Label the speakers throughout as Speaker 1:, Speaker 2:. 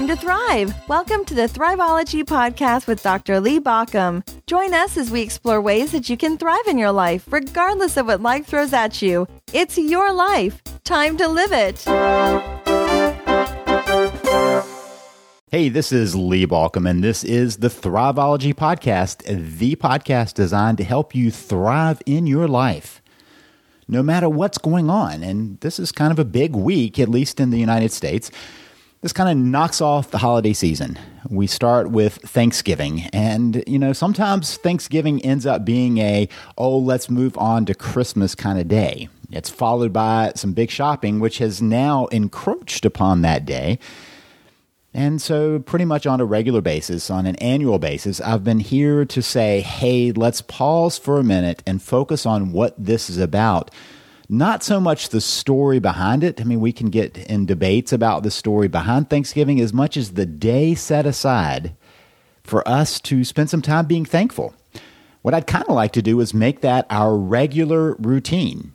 Speaker 1: time to thrive. Welcome to the Thriveology Podcast with Dr. Lee Baucom. Join us as we explore ways that you can thrive in your life, regardless of what life throws at you. It's your life. Time to live it.
Speaker 2: Hey, this is Lee Baucom, and this is the Thriveology Podcast, the podcast designed to help you thrive in your life, no matter what's going on. And this is kind of a big week, at least in the United States. This kind of knocks off the holiday season. We start with Thanksgiving, and you know, sometimes Thanksgiving ends up being a, oh, let's move on to Christmas kind of day. It's followed by some big shopping, which has now encroached upon that day. And so, pretty much on a regular basis, on an annual basis, I've been here to say, hey, let's pause for a minute and focus on what this is about. Not so much the story behind it. I mean, we can get in debates about the story behind Thanksgiving as much as the day set aside for us to spend some time being thankful. What I'd kind of like to do is make that our regular routine.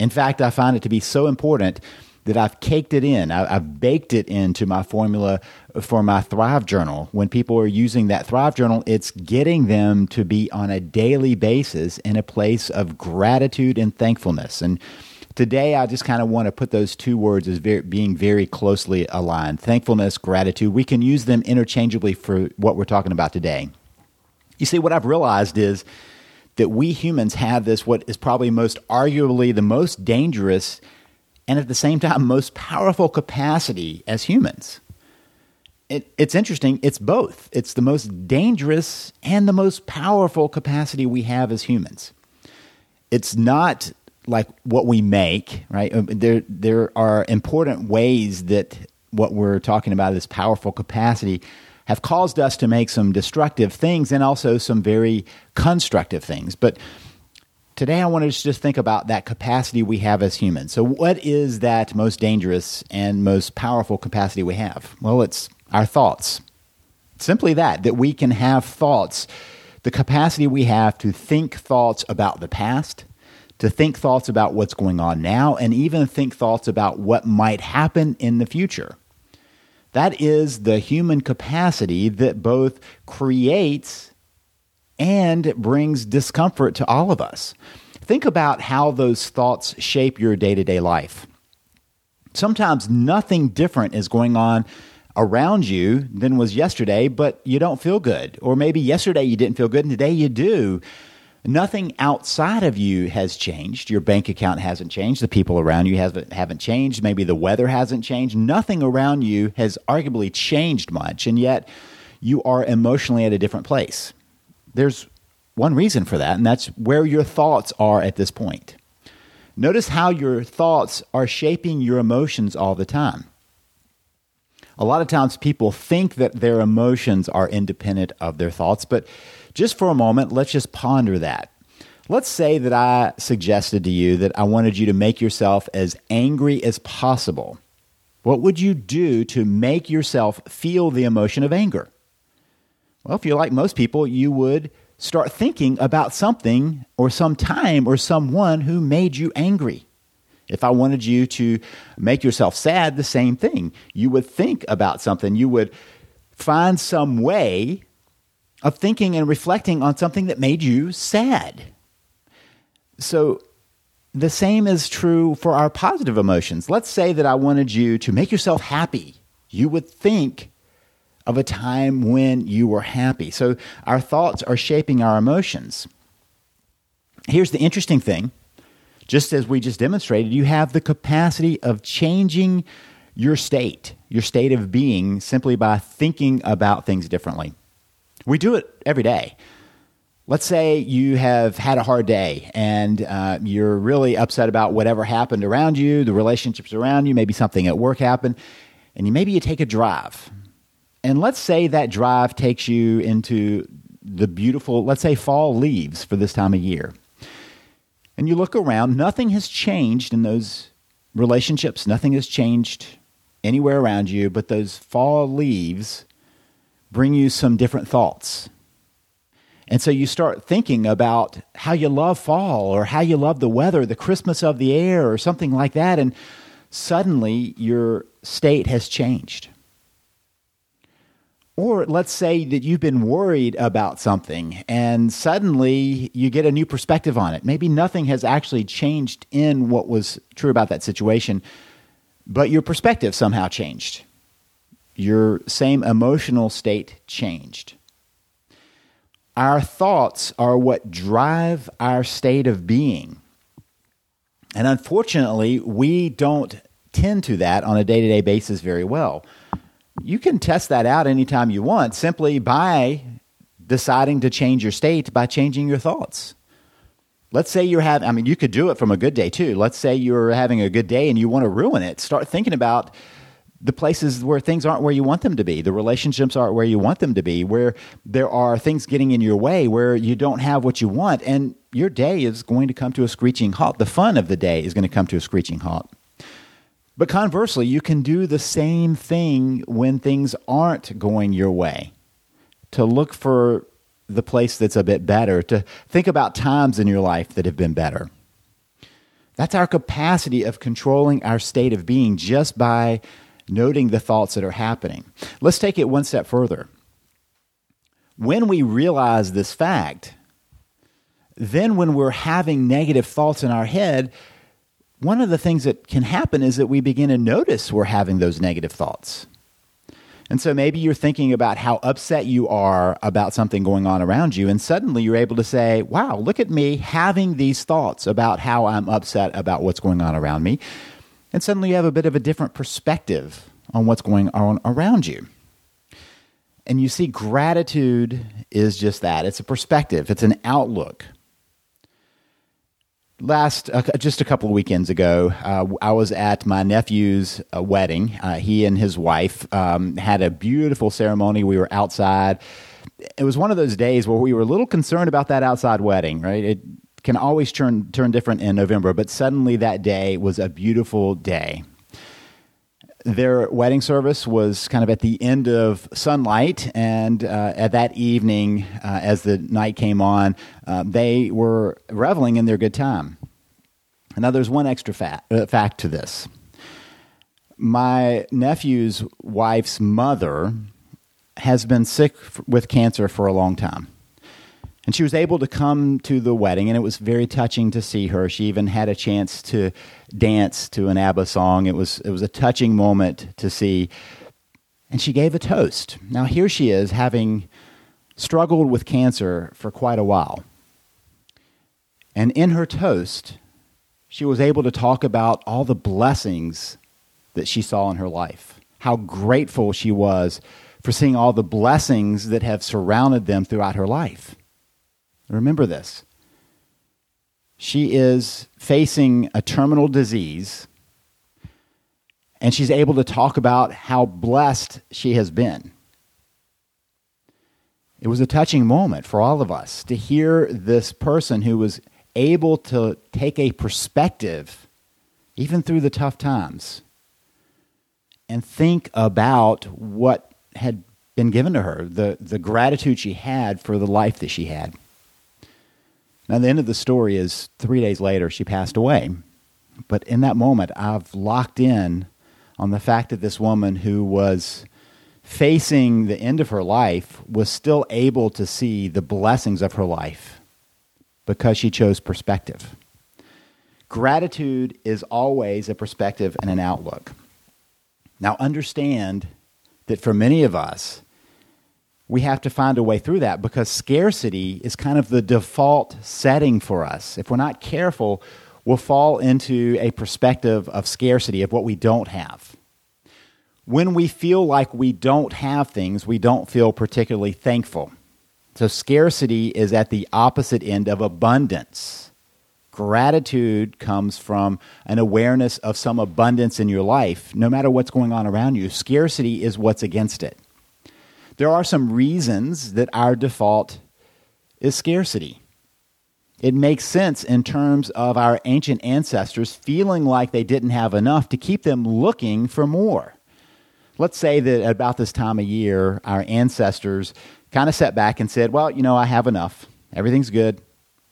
Speaker 2: In fact, I find it to be so important that I've caked it in. I, have baked it into my formula for my Thrive Journal. When people are using that Thrive Journal, it's getting them to be on a daily basis in a place of gratitude and thankfulness. And today, I just kind of want to put those two words as very, being very closely aligned thankfulness, gratitude. We can use them interchangeably for what we're talking about today. You see, what I've realized is that we humans have this, what is probably most arguably the most dangerous and at the same time most powerful capacity as humans. It, it's interesting, it's both. It's the most dangerous and the most powerful capacity we have as humans. It's not like what we make, right? Um, there, there are important ways that what we're talking about, this powerful capacity, have caused us to make some destructive things and also some very constructive things. But Today, I wanted to just think about that capacity we have as humans. So, what is that most dangerous and most powerful capacity we have? Well, it's our thoughts. Simply that, that we can have thoughts, the capacity we have to think thoughts about the past, to think thoughts about what's going on now, and even think thoughts about what might happen in the future. That is the human capacity that both creates and brings discomfort to all of us. Think about how those thoughts shape your day to day life. Sometimes nothing different is going on around you than was yesterday, but you don't feel good. Or maybe yesterday you didn't feel good and today you do. Nothing outside of you has changed. Your bank account hasn't changed. The people around you haven't, haven't changed. Maybe the weather hasn't changed. Nothing around you has arguably changed much. And yet you are emotionally at a different place there's one reason for that, and that's where your thoughts are at this point. Notice how your thoughts are shaping your emotions all the time. A lot of times people think that their emotions are independent of their thoughts, but just for a moment, let's just ponder that. Let's say that I suggested to you that I wanted you to make yourself as angry as possible. What would you do to make yourself feel the emotion of anger? Well, if you're like most people, you would start thinking about something or some time or someone who made you angry. If I wanted you to make yourself sad, the same thing. You would think about something. You would find some way of thinking and reflecting on something that made you sad. So, the same is true for our positive emotions. Let's say that I wanted you to make yourself happy. You would think of a time when you were happy. So our thoughts are shaping our emotions. Here's the interesting thing just as we just demonstrated, you have the capacity of changing your state, your state of being, simply by thinking about things differently. We do it every day. Let's say you have had a hard day and uh, you're really upset about whatever happened around you, the relationships around you, maybe something at work happened, and you, maybe you take a drive and let's say that drive takes you into the beautiful, let's say, fall leaves for this time of year. And you look around, nothing has changed in those relationships, nothing has changed anywhere around you, but those fall leaves bring you some different thoughts. And so you start thinking about how you love fall or how you love the weather, the Christmas of the air, or something like that. And suddenly your state has changed. Or let's say that you've been worried about something and suddenly you get a new perspective on it. Maybe nothing has actually changed in what was true about that situation, but your perspective somehow changed. Your same emotional state changed. Our thoughts are what drive our state of being. And unfortunately, we don't tend to that on a day to day basis very well. You can test that out anytime you want simply by deciding to change your state by changing your thoughts. Let's say you're having, I mean, you could do it from a good day too. Let's say you're having a good day and you want to ruin it. Start thinking about the places where things aren't where you want them to be, the relationships aren't where you want them to be, where there are things getting in your way, where you don't have what you want, and your day is going to come to a screeching halt. The fun of the day is going to come to a screeching halt. But conversely, you can do the same thing when things aren't going your way. To look for the place that's a bit better, to think about times in your life that have been better. That's our capacity of controlling our state of being just by noting the thoughts that are happening. Let's take it one step further. When we realize this fact, then when we're having negative thoughts in our head, one of the things that can happen is that we begin to notice we're having those negative thoughts. And so maybe you're thinking about how upset you are about something going on around you, and suddenly you're able to say, Wow, look at me having these thoughts about how I'm upset about what's going on around me and suddenly you have a bit of a different perspective on what's going on around you. And you see, gratitude is just that it's a perspective, it's an outlook. Last, uh, just a couple of weekends ago, uh, I was at my nephew's uh, wedding. Uh, he and his wife um, had a beautiful ceremony. We were outside. It was one of those days where we were a little concerned about that outside wedding, right? It, can always turn turn different in November, but suddenly that day was a beautiful day. Their wedding service was kind of at the end of sunlight, and uh, at that evening, uh, as the night came on, uh, they were reveling in their good time. Now, there's one extra uh, fact to this. My nephew's wife's mother has been sick with cancer for a long time. And she was able to come to the wedding, and it was very touching to see her. She even had a chance to dance to an ABBA song. It was, it was a touching moment to see. And she gave a toast. Now, here she is, having struggled with cancer for quite a while. And in her toast, she was able to talk about all the blessings that she saw in her life, how grateful she was for seeing all the blessings that have surrounded them throughout her life. Remember this. She is facing a terminal disease, and she's able to talk about how blessed she has been. It was a touching moment for all of us to hear this person who was able to take a perspective, even through the tough times, and think about what had been given to her, the, the gratitude she had for the life that she had. Now, the end of the story is three days later, she passed away. But in that moment, I've locked in on the fact that this woman who was facing the end of her life was still able to see the blessings of her life because she chose perspective. Gratitude is always a perspective and an outlook. Now, understand that for many of us, we have to find a way through that because scarcity is kind of the default setting for us. If we're not careful, we'll fall into a perspective of scarcity, of what we don't have. When we feel like we don't have things, we don't feel particularly thankful. So, scarcity is at the opposite end of abundance. Gratitude comes from an awareness of some abundance in your life, no matter what's going on around you. Scarcity is what's against it. There are some reasons that our default is scarcity. It makes sense in terms of our ancient ancestors feeling like they didn't have enough to keep them looking for more. Let's say that about this time of year, our ancestors kind of sat back and said, Well, you know, I have enough. Everything's good.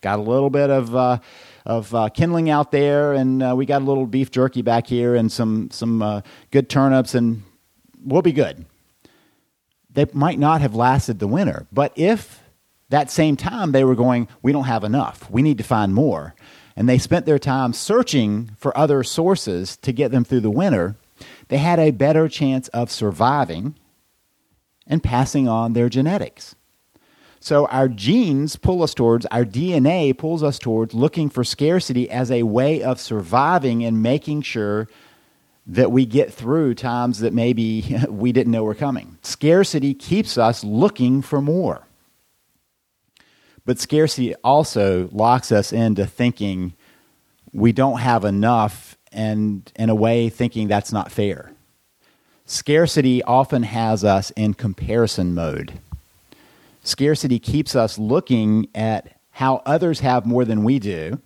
Speaker 2: Got a little bit of. Uh, of uh, kindling out there, and uh, we got a little beef jerky back here, and some some uh, good turnips, and we'll be good they might not have lasted the winter. But if that same time they were going, we don't have enough, we need to find more, and they spent their time searching for other sources to get them through the winter, they had a better chance of surviving and passing on their genetics. So our genes pull us towards, our DNA pulls us towards looking for scarcity as a way of surviving and making sure that we get through times that maybe we didn't know were coming. Scarcity keeps us looking for more. But scarcity also locks us into thinking we don't have enough and, in a way, thinking that's not fair. Scarcity often has us in comparison mode. Scarcity keeps us looking at how others have more than we do.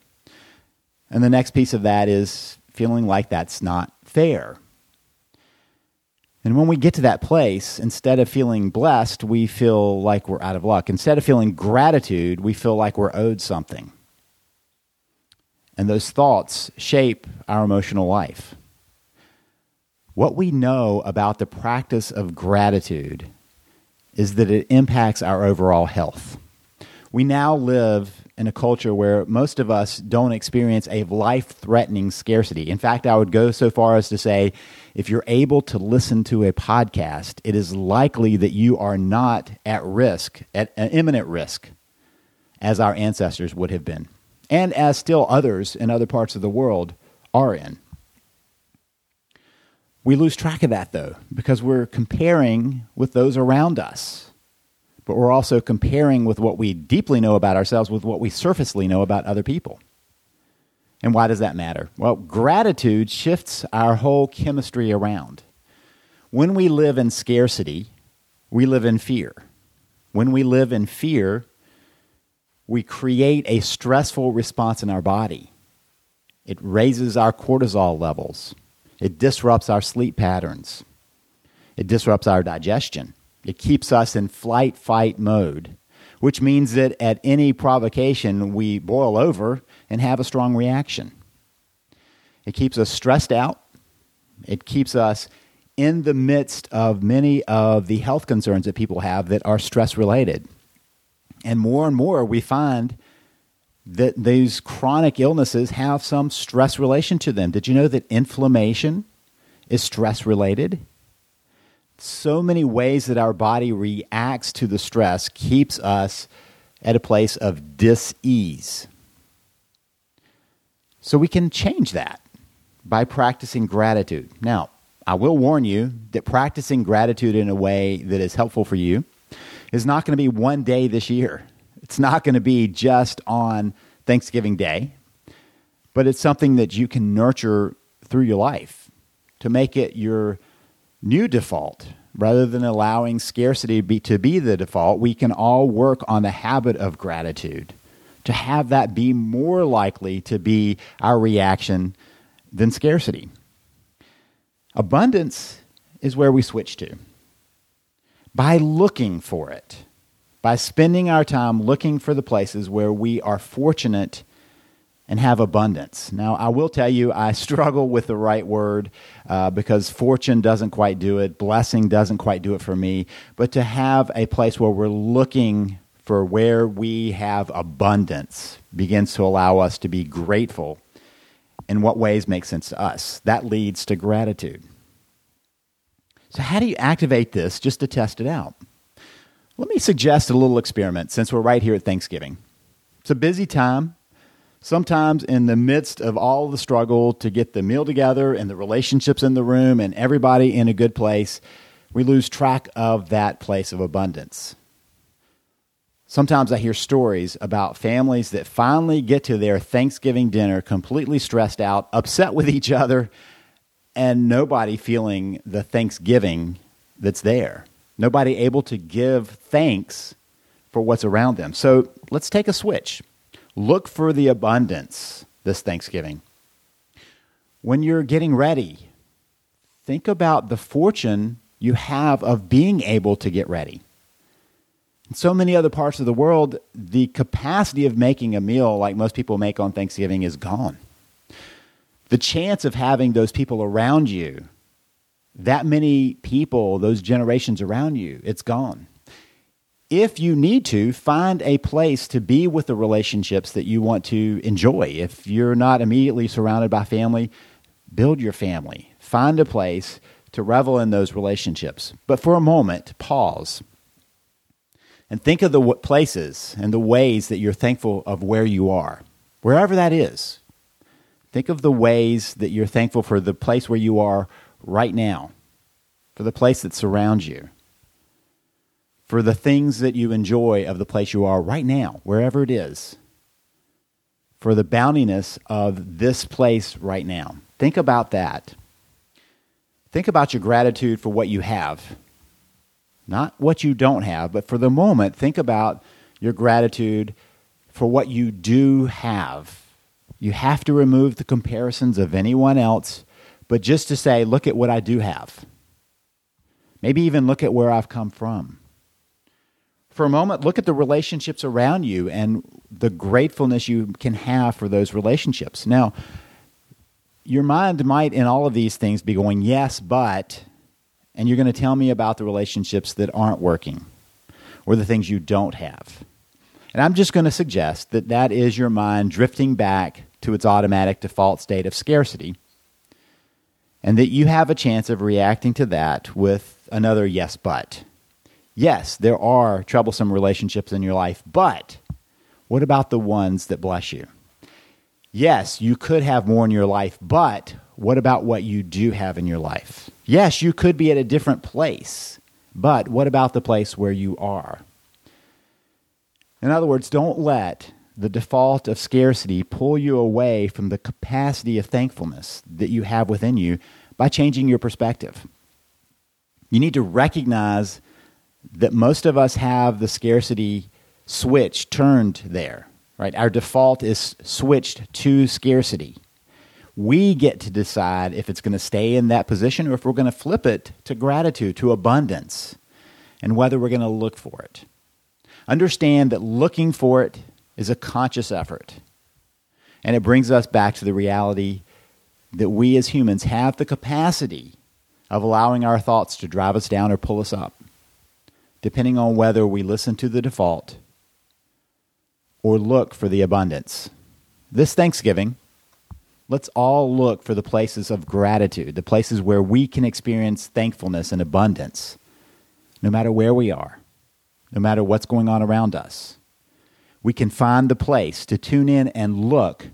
Speaker 2: And the next piece of that is feeling like that's not fair. And when we get to that place, instead of feeling blessed, we feel like we're out of luck. Instead of feeling gratitude, we feel like we're owed something. And those thoughts shape our emotional life. What we know about the practice of gratitude is that it impacts our overall health. We now live in a culture where most of us don't experience a life threatening scarcity. In fact, I would go so far as to say if you're able to listen to a podcast, it is likely that you are not at risk, at an imminent risk, as our ancestors would have been, and as still others in other parts of the world are in. We lose track of that, though, because we're comparing with those around us but we're also comparing with what we deeply know about ourselves with what we surfacely know about other people. And why does that matter? Well, gratitude shifts our whole chemistry around. When we live in scarcity, we live in fear. When we live in fear, we create a stressful response in our body. It raises our cortisol levels. It disrupts our sleep patterns. It disrupts our digestion. It keeps us in flight fight mode, which means that at any provocation, we boil over and have a strong reaction. It keeps us stressed out. It keeps us in the midst of many of the health concerns that people have that are stress related. And more and more, we find that these chronic illnesses have some stress relation to them. Did you know that inflammation is stress related? so many ways that our body reacts to the stress keeps us at a place of dis-ease. So we can change that by practicing gratitude. Now, I will warn you that practicing gratitude in a way that is helpful for you is not going to be one day this year. It's not going to be just on Thanksgiving Day, but it's something that you can nurture through your life to make it your new default rather than allowing scarcity be, to be the default, we can all work on the habit of gratitude to have that be more likely to be our reaction than scarcity. Abundance is where we switch to. By looking for it, by spending our time looking for the places where we are fortunate and have abundance. Now, I will tell you, I struggle with the right word uh, because fortune doesn't quite do it, blessing doesn't quite do it for me. But to have a place where we're looking for where we have abundance begins to allow us to be grateful in what ways make sense to us. That leads to gratitude. So, how do you activate this just to test it out? Let me suggest a little experiment since we're right here at Thanksgiving. It's a busy time sometimes in the midst of all the struggle to get the meal together and the relationships in the room and everybody in a good place, we lose track of that place of abundance. Sometimes I hear stories about families that finally get to their Thanksgiving dinner completely stressed out, upset with each other, and nobody feeling the Thanksgiving that's there. Nobody able to give thanks for what's around them. So let's take a switch. Look for the abundance this Thanksgiving. When you're getting ready, think about the fortune you have of being able to get ready. In so many other parts of the world, the capacity of making a meal like most people make on Thanksgiving is gone. The chance of having those people around you that many people, those generations around you. It's gone. If you need to, find a place to be with the relationships that you want to enjoy. If you're not immediately surrounded by family, build your family. Find a place to revel in those relationships. But for a moment, pause and think of the places and the ways that you're thankful of where you are, wherever that is. Think of the ways that you're thankful for the place where you are right now, for the place that surrounds you, for the things that you enjoy of the place you are right now, wherever it is, for the bountiness of this place right now. Think about that. Think about your gratitude for what you have. Not what you don't have, but for the moment, think about your gratitude for what you do have. You have to remove the comparisons of anyone else, but just to say, look at what I do have. Maybe even look at where I've come from. For a moment, look at the relationships around you and the gratefulness you can have for those relationships. Now, your mind might, in all of these things, be going, yes, but, and you're going to tell me about the relationships that aren't working or the things you don't have. And I'm just going to suggest that that is your mind drifting back to its automatic default state of scarcity, and that you have a chance of reacting to that with another yes, but. Yes, there are troublesome relationships in your life, but what about the ones that bless you? Yes, you could have more in your life, but what about what you do have in your life? Yes, you could be at a different place, but what about the place where you are? In other words, don't let the default of scarcity pull you away from the capacity of thankfulness that you have within you by changing your perspective. You need to recognize that most of us have the scarcity switch turned there right? Our default is switched to scarcity. We get to decide if it's going to stay in that position or if we're going to flip it to gratitude, to abundance, and whether we're going to look for it. Understand that looking for it is a conscious effort. And it brings us back to the reality that we as humans have the capacity of allowing our thoughts to drive us down or pull us up, depending on whether we listen to the default or look for the abundance. This Thanksgiving, let's all look for the places of gratitude, the places where we can experience thankfulness and abundance, no matter where we are, no matter what's going on around us. We can find the place to tune in and look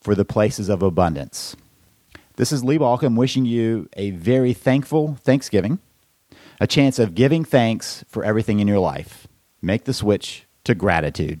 Speaker 2: for the places of abundance. This is Lee Baucom wishing you a very thankful Thanksgiving, a chance of giving thanks for everything in your life. Make the switch to gratitude.